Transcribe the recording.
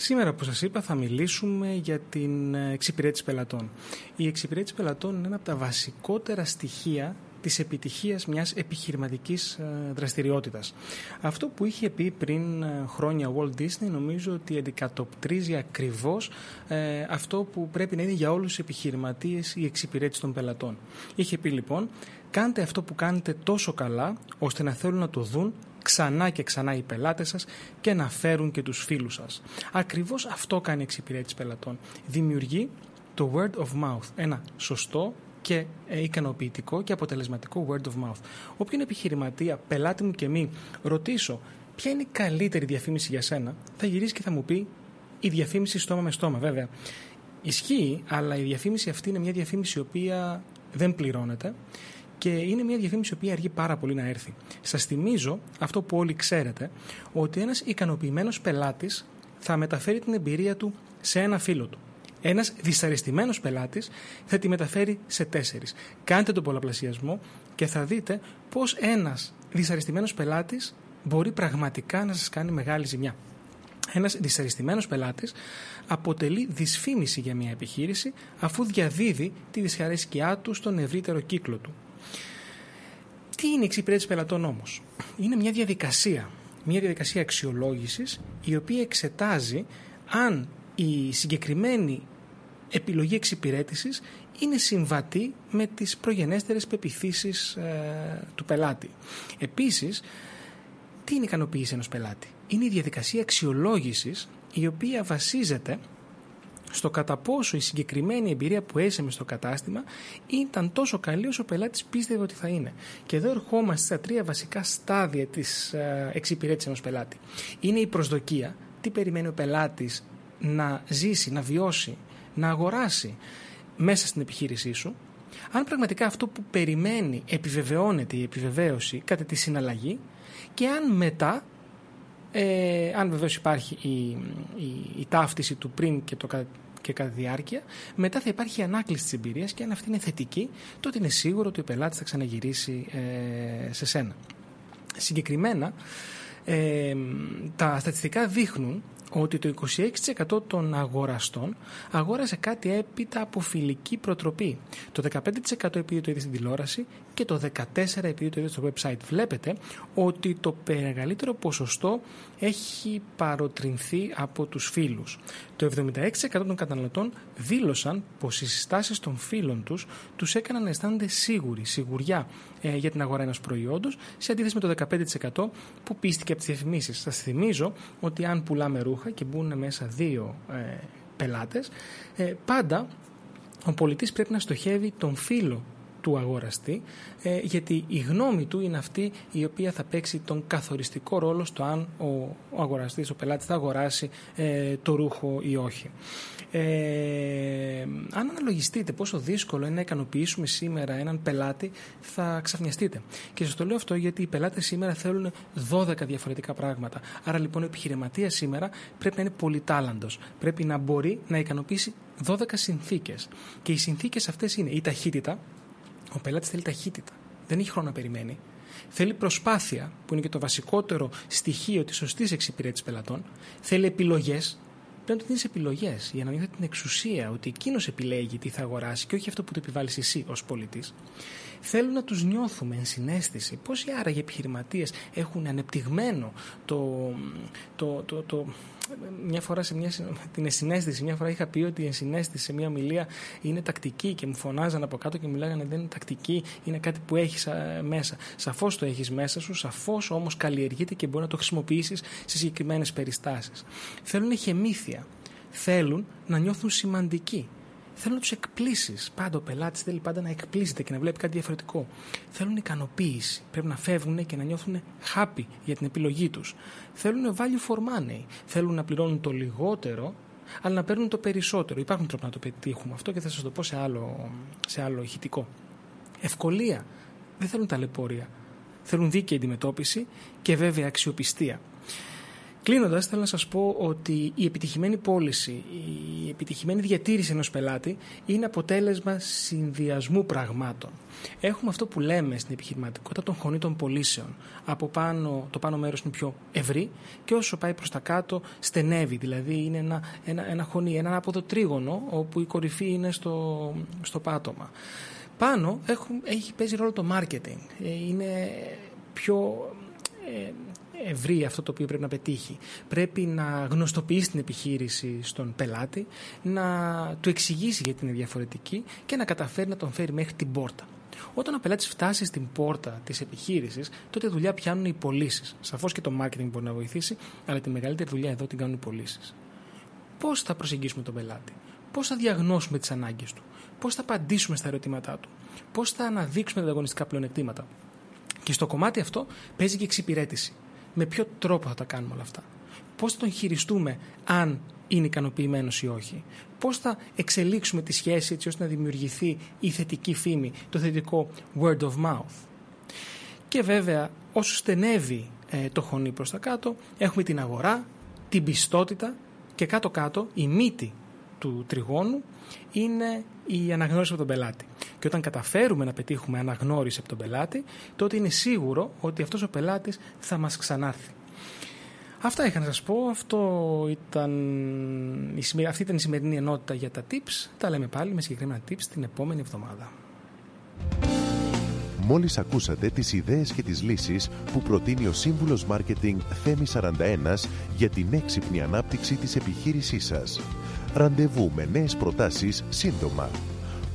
Σήμερα που σας είπα θα μιλήσουμε για την εξυπηρέτηση πελατών. Η εξυπηρέτηση πελατών είναι ένα από τα βασικότερα στοιχεία της επιτυχίας μιας επιχειρηματικής ε, δραστηριότητας. Αυτό που είχε πει πριν ε, χρόνια Walt Disney νομίζω ότι αντικατοπτρίζει ακριβώς ε, αυτό που πρέπει να είναι για όλους τους επιχειρηματίες η εξυπηρέτηση των πελατών. Είχε πει λοιπόν κάντε αυτό που κάνετε τόσο καλά ώστε να θέλουν να το δουν ξανά και ξανά οι πελάτες σας και να φέρουν και τους φίλους σας. Ακριβώς αυτό κάνει η εξυπηρέτηση πελατών. Δημιουργεί το word of mouth, ένα σωστό και ε, ικανοποιητικό και αποτελεσματικό word of mouth. Όποιον επιχειρηματία, πελάτη μου και μη, ρωτήσω ποια είναι η καλύτερη διαφήμιση για σένα, θα γυρίσει και θα μου πει η διαφήμιση στόμα με στόμα, βέβαια. Ισχύει, αλλά η διαφήμιση αυτή είναι μια διαφήμιση η οποία δεν πληρώνεται και είναι μια διαφήμιση η οποία αργεί πάρα πολύ να έρθει. Σας θυμίζω αυτό που όλοι ξέρετε, ότι ένας ικανοποιημένος πελάτης θα μεταφέρει την εμπειρία του σε ένα φίλο του. Ένας δυσαρεστημένος πελάτης θα τη μεταφέρει σε τέσσερις. Κάντε τον πολλαπλασιασμό και θα δείτε πώς ένας δυσαρεστημένος πελάτης μπορεί πραγματικά να σας κάνει μεγάλη ζημιά. Ένας δυσαρεστημένος πελάτης αποτελεί δυσφήμιση για μια επιχείρηση αφού διαδίδει τη δυσαρέσκειά του στον ευρύτερο κύκλο του. Τι είναι η εξυπηρέτηση πελατών όμως, Είναι μια διαδικασία, μια διαδικασία αξιολόγησης η οποία εξετάζει αν η συγκεκριμένη επιλογή εξυπηρέτησης είναι συμβατή με τις προγενέστερες πεπιθήσεις ε, του πελάτη. Επίσης, τι είναι η ικανοποίηση ενός πελάτη; Είναι η διαδικασία αξιολόγησης η οποία βασίζεται στο κατά πόσο η συγκεκριμένη εμπειρία που έζησε στο κατάστημα ήταν τόσο καλή όσο ο πελάτης πίστευε ότι θα είναι. Και εδώ ερχόμαστε στα τρία βασικά στάδια της ε, εξυπηρέτησης ενός πελάτη. Είναι η προσδοκία, τι περιμένει ο πελάτης να ζήσει, να βιώσει, να αγοράσει μέσα στην επιχείρησή σου, αν πραγματικά αυτό που περιμένει επιβεβαιώνεται η επιβεβαίωση κατά τη συναλλαγή και αν μετά, ε, αν βεβαίως υπάρχει η, η, η, ταύτιση του πριν και, το, και κατά διάρκεια, μετά θα υπάρχει η ανάκληση της εμπειρίας και αν αυτή είναι θετική, τότε είναι σίγουρο ότι ο πελάτης θα ξαναγυρίσει ε, σε σένα. Συγκεκριμένα, ε, τα στατιστικά δείχνουν ότι το 26% των αγοραστών αγόρασε κάτι έπειτα από φιλική προτροπή. Το 15% επειδή το είδε στην τηλεόραση και το 14% επειδή το είδε στο website. Βλέπετε ότι το μεγαλύτερο ποσοστό έχει παροτρινθεί από τους φίλους. Το 76% των καταναλωτών δήλωσαν πως οι συστάσεις των φίλων τους τους έκαναν να αισθάνονται σίγουροι, σιγουριά ε, για την αγορά ενός προϊόντος σε αντίθεση με το 15% που πίστηκε από τις διαφημίσεις. Σας θυμίζω ότι αν πουλάμε ρούχα και μπουν μέσα δύο ε, πελάτες, ε, πάντα ο πολιτής πρέπει να στοχεύει τον φίλο του αγοραστή ε, γιατί η γνώμη του είναι αυτή η οποία θα παίξει τον καθοριστικό ρόλο στο αν ο, ο αγοραστής, ο πελάτης θα αγοράσει ε, το ρούχο ή όχι. Ε, αν αναλογιστείτε πόσο δύσκολο είναι να ικανοποιήσουμε σήμερα έναν πελάτη θα ξαφνιαστείτε. Και σας το λέω αυτό γιατί οι πελάτες σήμερα θέλουν 12 διαφορετικά πράγματα. Άρα λοιπόν ο επιχειρηματίας σήμερα πρέπει να είναι πολυτάλαντος. Πρέπει να μπορεί να ικανοποιήσει 12 συνθήκες. Και οι συνθήκες αυτές είναι η ταχύτητα, ο πελάτης θέλει ταχύτητα. Δεν έχει χρόνο να περιμένει. Θέλει προσπάθεια, που είναι και το βασικότερο στοιχείο της σωστής εξυπηρέτησης πελατών. Θέλει επιλογές. Πρέπει να του δίνεις επιλογές για να νιώθει την εξουσία ότι εκείνος επιλέγει τι θα αγοράσει και όχι αυτό που το επιβάλλεις εσύ ως πολιτής. Θέλουν να τους νιώθουμε ενσυναίσθηση. Πόσοι άραγε επιχειρηματίες έχουν ανεπτυγμένο το, το, το, το μια φορά σε μια, την ενσυναίσθηση, μια φορά είχα πει ότι η ενσυναίσθηση σε μια ομιλία είναι τακτική και μου φωνάζαν από κάτω και μου λέγανε δεν είναι τακτική, είναι κάτι που έχεις μέσα. Σαφώς το έχεις μέσα σου, σαφώς όμως καλλιεργείται και μπορεί να το χρησιμοποιήσεις σε συγκεκριμένες περιστάσεις. Θέλουν χεμήθεια. Θέλουν να νιώθουν σημαντικοί. Θέλουν να τους εκπλήσεις. Πάντα ο πελάτης θέλει πάντα να εκπλήσεται και να βλέπει κάτι διαφορετικό. Θέλουν ικανοποίηση. Πρέπει να φεύγουν και να νιώθουν happy για την επιλογή τους. Θέλουν value for money. Θέλουν να πληρώνουν το λιγότερο, αλλά να παίρνουν το περισσότερο. Υπάρχουν τρόποι να το πετύχουμε αυτό και θα σας το πω σε άλλο, σε άλλο ηχητικό. ευκολία. Δεν θέλουν ταλαιπωρία. Θέλουν δίκαιη αντιμετώπιση και βέβαια αξιοπιστία. Κλείνοντας, θέλω να σας πω ότι η επιτυχημένη πώληση, η επιτυχημένη διατήρηση ενός πελάτη είναι αποτέλεσμα συνδυασμού πραγμάτων. Έχουμε αυτό που λέμε στην επιχειρηματικότητα των χωνήτων πωλήσεων. Από πάνω, το πάνω μέρος είναι πιο ευρύ και όσο πάει προς τα κάτω στενεύει. Δηλαδή είναι ένα, ένα, ένα χωνί, ένα άποδο τρίγωνο όπου η κορυφή είναι στο, στο πάτωμα. Πάνω έχουν, έχει παίζει ρόλο το marketing. Ε, είναι πιο ε, ευρύ αυτό το οποίο πρέπει να πετύχει. Πρέπει να γνωστοποιήσει την επιχείρηση στον πελάτη, να του εξηγήσει γιατί είναι διαφορετική και να καταφέρει να τον φέρει μέχρι την πόρτα. Όταν ο πελάτης φτάσει στην πόρτα της επιχείρησης, τότε δουλειά πιάνουν οι πωλήσεις. Σαφώς και το marketing μπορεί να βοηθήσει, αλλά τη μεγαλύτερη δουλειά εδώ την κάνουν οι πωλήσεις. Πώς θα προσεγγίσουμε τον πελάτη, πώς θα διαγνώσουμε τις ανάγκες του, πώς θα απαντήσουμε στα ερωτήματά του, πώς θα αναδείξουμε τα ανταγωνιστικά πλεονεκτήματα; Και στο κομμάτι αυτό παίζει και εξυπηρέτηση με ποιο τρόπο θα τα κάνουμε όλα αυτά; Πώς θα τον χειριστούμε αν είναι ικανοποιημένος ή όχι; Πώς θα εξελίξουμε τη σχέση έτσι ώστε να δημιουργηθεί η θετική φήμη, το θετικό word of mouth; Και βέβαια όσο στενεύει ε, το χωνί προς τα κάτω έχουμε την αγορά, την πιστότητα και κάτω-κάτω η μύτη του τριγώνου είναι η αναγνώριση από τον πελάτη. Και όταν καταφέρουμε να πετύχουμε αναγνώριση από τον πελάτη, τότε είναι σίγουρο ότι αυτός ο πελάτης θα μας ξανάρθει. Αυτά είχα να σας πω. Αυτό ήταν, αυτή ήταν η σημερινή ενότητα για τα tips. Τα λέμε πάλι με συγκεκριμένα tips την επόμενη εβδομάδα. Μόλις ακούσατε τις ιδέες και τις λύσεις που προτείνει ο σύμβουλος Μάρκετινγκ Θέμη 41 για την έξυπνη ανάπτυξη της επιχείρησής σας. Ραντεβού με νέες προτάσεις σύντομα.